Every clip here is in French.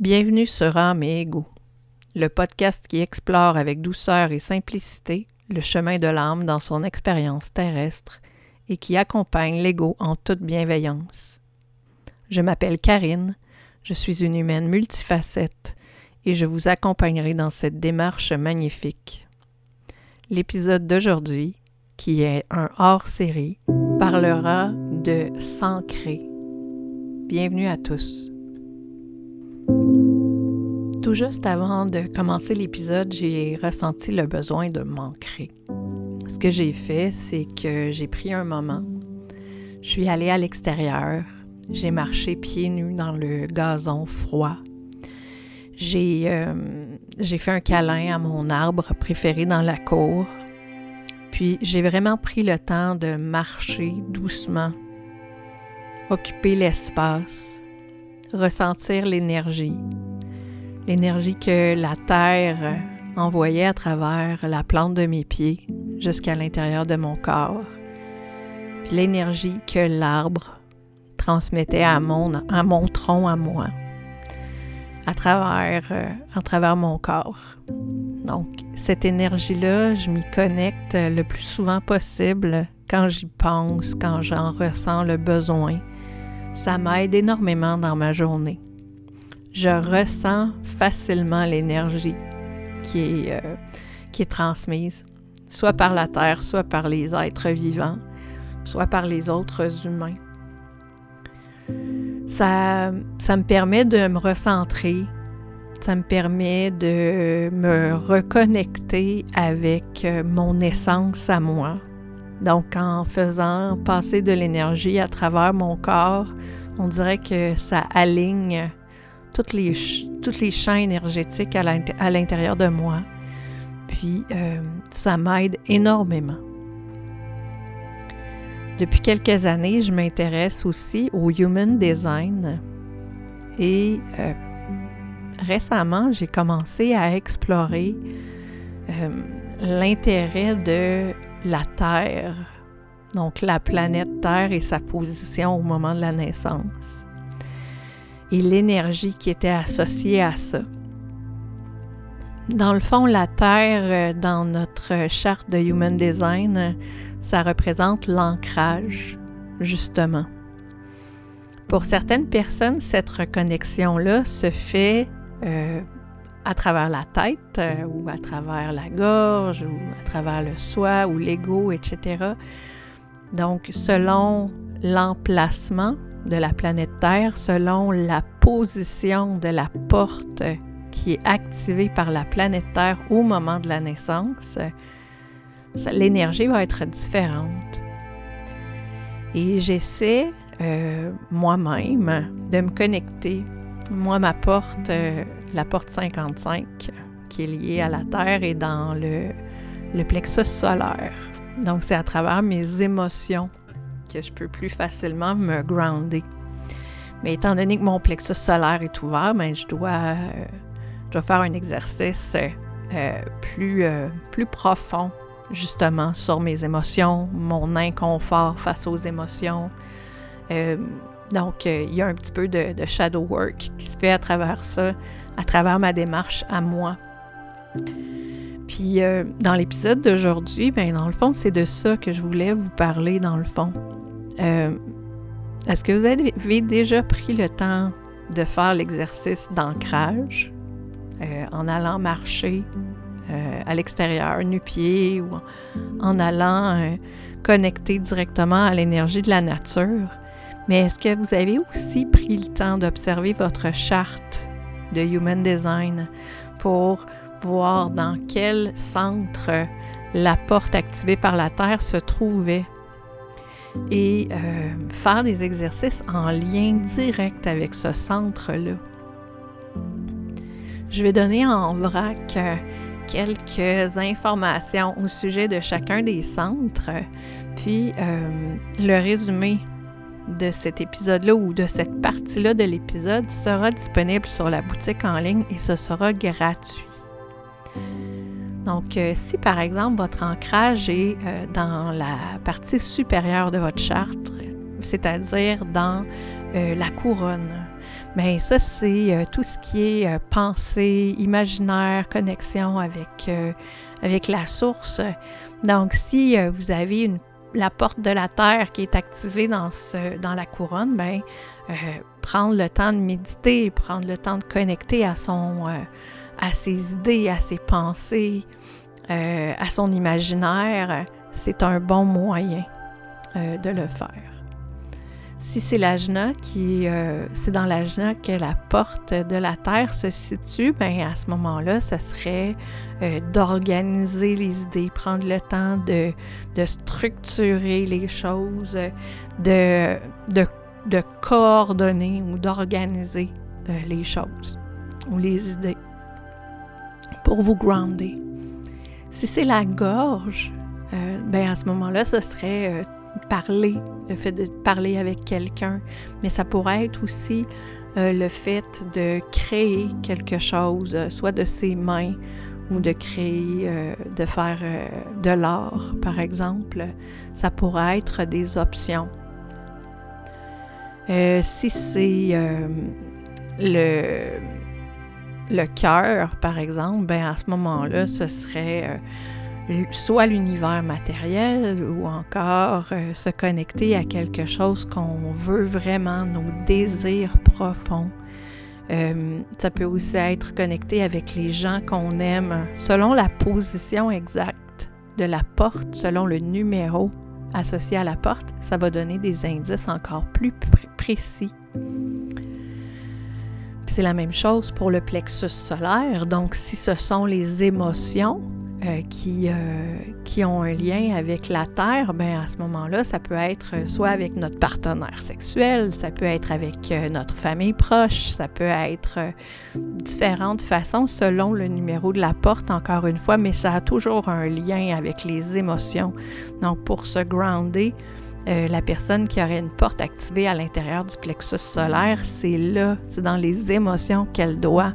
Bienvenue sur Âme et Ego, le podcast qui explore avec douceur et simplicité le chemin de l'âme dans son expérience terrestre et qui accompagne l'ego en toute bienveillance. Je m'appelle Karine, je suis une humaine multifacette et je vous accompagnerai dans cette démarche magnifique. L'épisode d'aujourd'hui, qui est un hors-série, parlera de s'ancrer. Bienvenue à tous. Tout juste avant de commencer l'épisode, j'ai ressenti le besoin de m'ancrer. Ce que j'ai fait, c'est que j'ai pris un moment, je suis allée à l'extérieur, j'ai marché pieds nus dans le gazon froid. J'ai euh, fait un câlin à mon arbre préféré dans la cour. Puis j'ai vraiment pris le temps de marcher doucement, occuper l'espace, ressentir l'énergie, l'énergie que la terre envoyait à travers la plante de mes pieds jusqu'à l'intérieur de mon corps, puis l'énergie que l'arbre transmettait à mon, à mon tronc, à moi, à travers, euh, à travers mon corps. Donc, cette énergie-là, je m'y connecte le plus souvent possible quand j'y pense, quand j'en ressens le besoin. Ça m'aide énormément dans ma journée. Je ressens facilement l'énergie qui est, euh, qui est transmise, soit par la terre, soit par les êtres vivants, soit par les autres humains. Ça, ça me permet de me recentrer, ça me permet de me reconnecter avec euh, mon essence à moi. Donc en faisant passer de l'énergie à travers mon corps, on dirait que ça aligne toutes les, toutes les énergétiques à l'intérieur de moi. Puis euh, ça m'aide énormément. Depuis quelques années, je m'intéresse aussi au human design et euh, récemment, j'ai commencé à explorer euh, l'intérêt de la Terre, donc la planète Terre et sa position au moment de la naissance et l'énergie qui était associée à ça. Dans le fond, la Terre, euh, dans notre charte de Human Design, ça représente l'ancrage, justement. Pour certaines personnes, cette reconnexion-là se fait euh, à travers la tête euh, ou à travers la gorge ou à travers le soi ou l'ego, etc. Donc, selon l'emplacement de la planète Terre, selon la position de la porte qui est activée par la planète Terre au moment de la naissance, l'énergie va être différente. Et j'essaie euh, moi-même de me connecter. Moi, ma porte, euh, la porte 55, qui est liée à la Terre, est dans le, le plexus solaire. Donc, c'est à travers mes émotions que je peux plus facilement me grounder. Mais étant donné que mon plexus solaire est ouvert, ben, je, dois, euh, je dois faire un exercice plus, plus profond justement sur mes émotions, mon inconfort face aux émotions. Euh, donc, euh, il y a un petit peu de, shadow work qui se fait à travers ça, à travers ma démarche à moi. Puis, euh, dans l'épisode d'aujourd'hui, ben, dans le fond, c'est de ça que je voulais vous parler, dans le fond. Est-ce que vous avez déjà pris le temps de faire l'exercice d'ancrage en allant marcher euh, à l'extérieur, nu-pied ou en allant euh, connecter directement à l'énergie de la nature? Mais est-ce que vous avez aussi pris le temps d'observer votre charte de Human Design pour voir dans quel centre la porte activée par la Terre se trouvait? Et euh, faire des exercices en lien direct avec ce centre-là. Je vais donner en vrac quelques informations au sujet de chacun des centres, puis euh, le résumé de cet épisode-là ou de cette partie-là de l'épisode sera disponible sur la boutique en ligne et ce sera gratuit. Donc, euh, si par exemple votre ancrage est euh, dans la partie supérieure de votre charte, c'est-à-dire dans la couronne, Mais ça, c'est euh, tout ce qui est euh, pensée, imaginaire, connexion avec, euh, avec la source. Donc, si vous avez la porte de la Terre qui est activée dans, dans la couronne, ben, prendre le temps de méditer, prendre le temps de connecter à, son, à ses idées, à ses pensées, à son imaginaire, c'est un bon moyen de le faire. Si c'est l'ajna qui euh, c'est dans l'ajna que la porte de la terre se situe, ben à ce moment-là, ce serait euh, d'organiser les idées, prendre le temps de, structurer les choses, de, de, coordonner ou d'organiser euh, les choses ou les idées pour vous grounder. Si c'est la gorge, ben à ce moment-là, ce serait parler, le fait de parler avec quelqu'un, mais ça pourrait être aussi euh, le fait de créer quelque chose, euh, soit de ses mains ou de créer, euh, de faire de l'art, par exemple. Ça pourrait être des options. si c'est le, le cœur, par exemple, ben à ce moment-là, ce serait soit l'univers matériel ou encore euh, se connecter à quelque chose qu'on veut vraiment, nos désirs profonds. Euh, ça peut aussi être connecté avec les gens qu'on aime selon la position exacte de la porte, selon le numéro associé à la porte. Ça va donner des indices encore plus précis. C'est la même chose pour le plexus solaire. Donc, si ce sont les émotions, euh, qui, euh, qui ont un lien avec la Terre, ben à ce moment-là, ça peut être soit avec notre partenaire sexuel, ça peut être avec euh, notre famille proche, ça peut être différentes façons selon le numéro de la porte, encore une fois, mais ça a toujours un lien avec les émotions. Donc, pour se grounder, la personne qui aurait une porte activée à l'intérieur du plexus solaire, c'est là, c'est dans les émotions qu'elle doit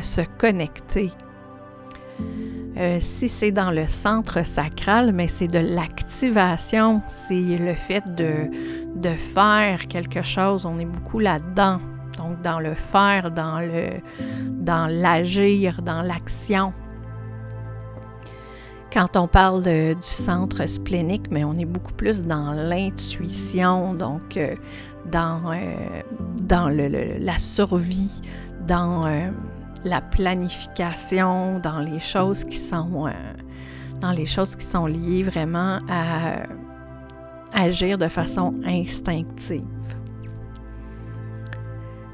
se connecter euh, si c'est dans le centre sacral, mais c'est de l'activation, c'est le fait de, de faire quelque chose. On est beaucoup là-dedans. Donc, dans le faire, dans le dans l'agir, dans l'action. Quand on parle du centre splénique, mais on est beaucoup plus dans l'intuition, donc euh, dans, euh, dans le, la survie, dans la planification, dans les choses qui sont, euh, dans les choses qui sont liées vraiment à agir de façon instinctive.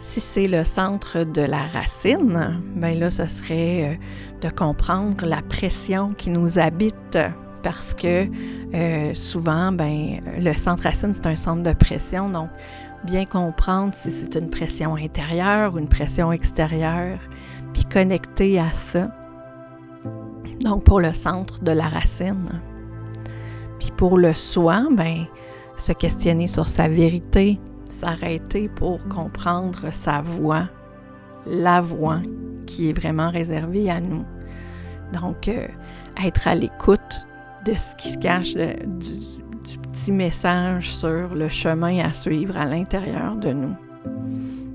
Si c'est le centre de la racine, ben là, ce serait euh, de comprendre la pression qui nous habite parce que euh, souvent, ben, le centre racine, c'est un centre de pression. Donc, bien comprendre si c'est une pression intérieure ou une pression extérieure, puis connecter à ça. Donc pour le centre de la racine. Puis pour le soi, ben se questionner sur sa vérité, s'arrêter pour comprendre sa voix, la voix qui est vraiment réservée à nous. Donc euh, être à l'écoute de ce qui se cache du, du petit message sur le chemin à suivre à l'intérieur de nous.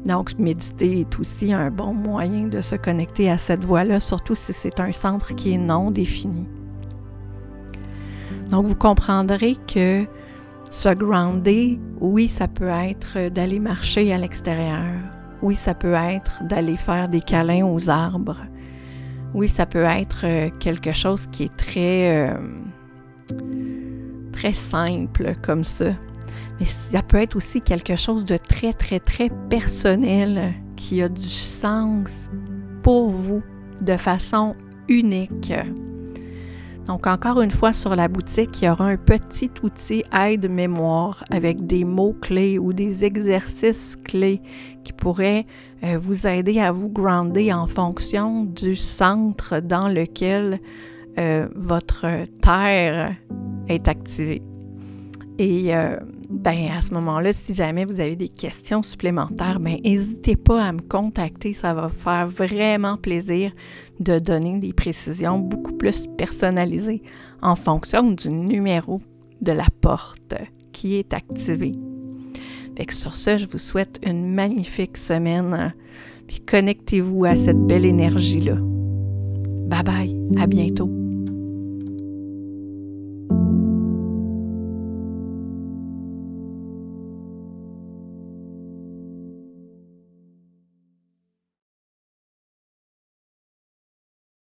Donc, méditer est aussi un bon moyen de se connecter à cette voie-là, surtout si c'est un centre qui est non défini. Donc, vous comprendrez que se grounder, oui, ça peut être d'aller marcher à l'extérieur. Oui, ça peut être d'aller faire des câlins aux arbres. Oui, ça peut être euh, quelque chose qui est très, euh, très simple comme ça mais ça peut être aussi quelque chose de très, très, très personnel qui a du sens pour vous de façon unique. Donc encore une fois sur la boutique, il y aura un petit outil aide-mémoire avec des mots-clés ou des exercices clés qui pourraient euh, vous aider à vous grounder en fonction du centre dans lequel euh, votre terre est activée. Euh, ben à ce moment-là, si jamais vous avez des questions supplémentaires, ben n'hésitez pas à me contacter. Ça va faire vraiment plaisir de donner des précisions beaucoup plus personnalisées en fonction du numéro de la porte qui est activé. Fait que sur ce, je vous souhaite une magnifique semaine. Puis connectez-vous à cette belle énergie-là. Bye bye, à bientôt.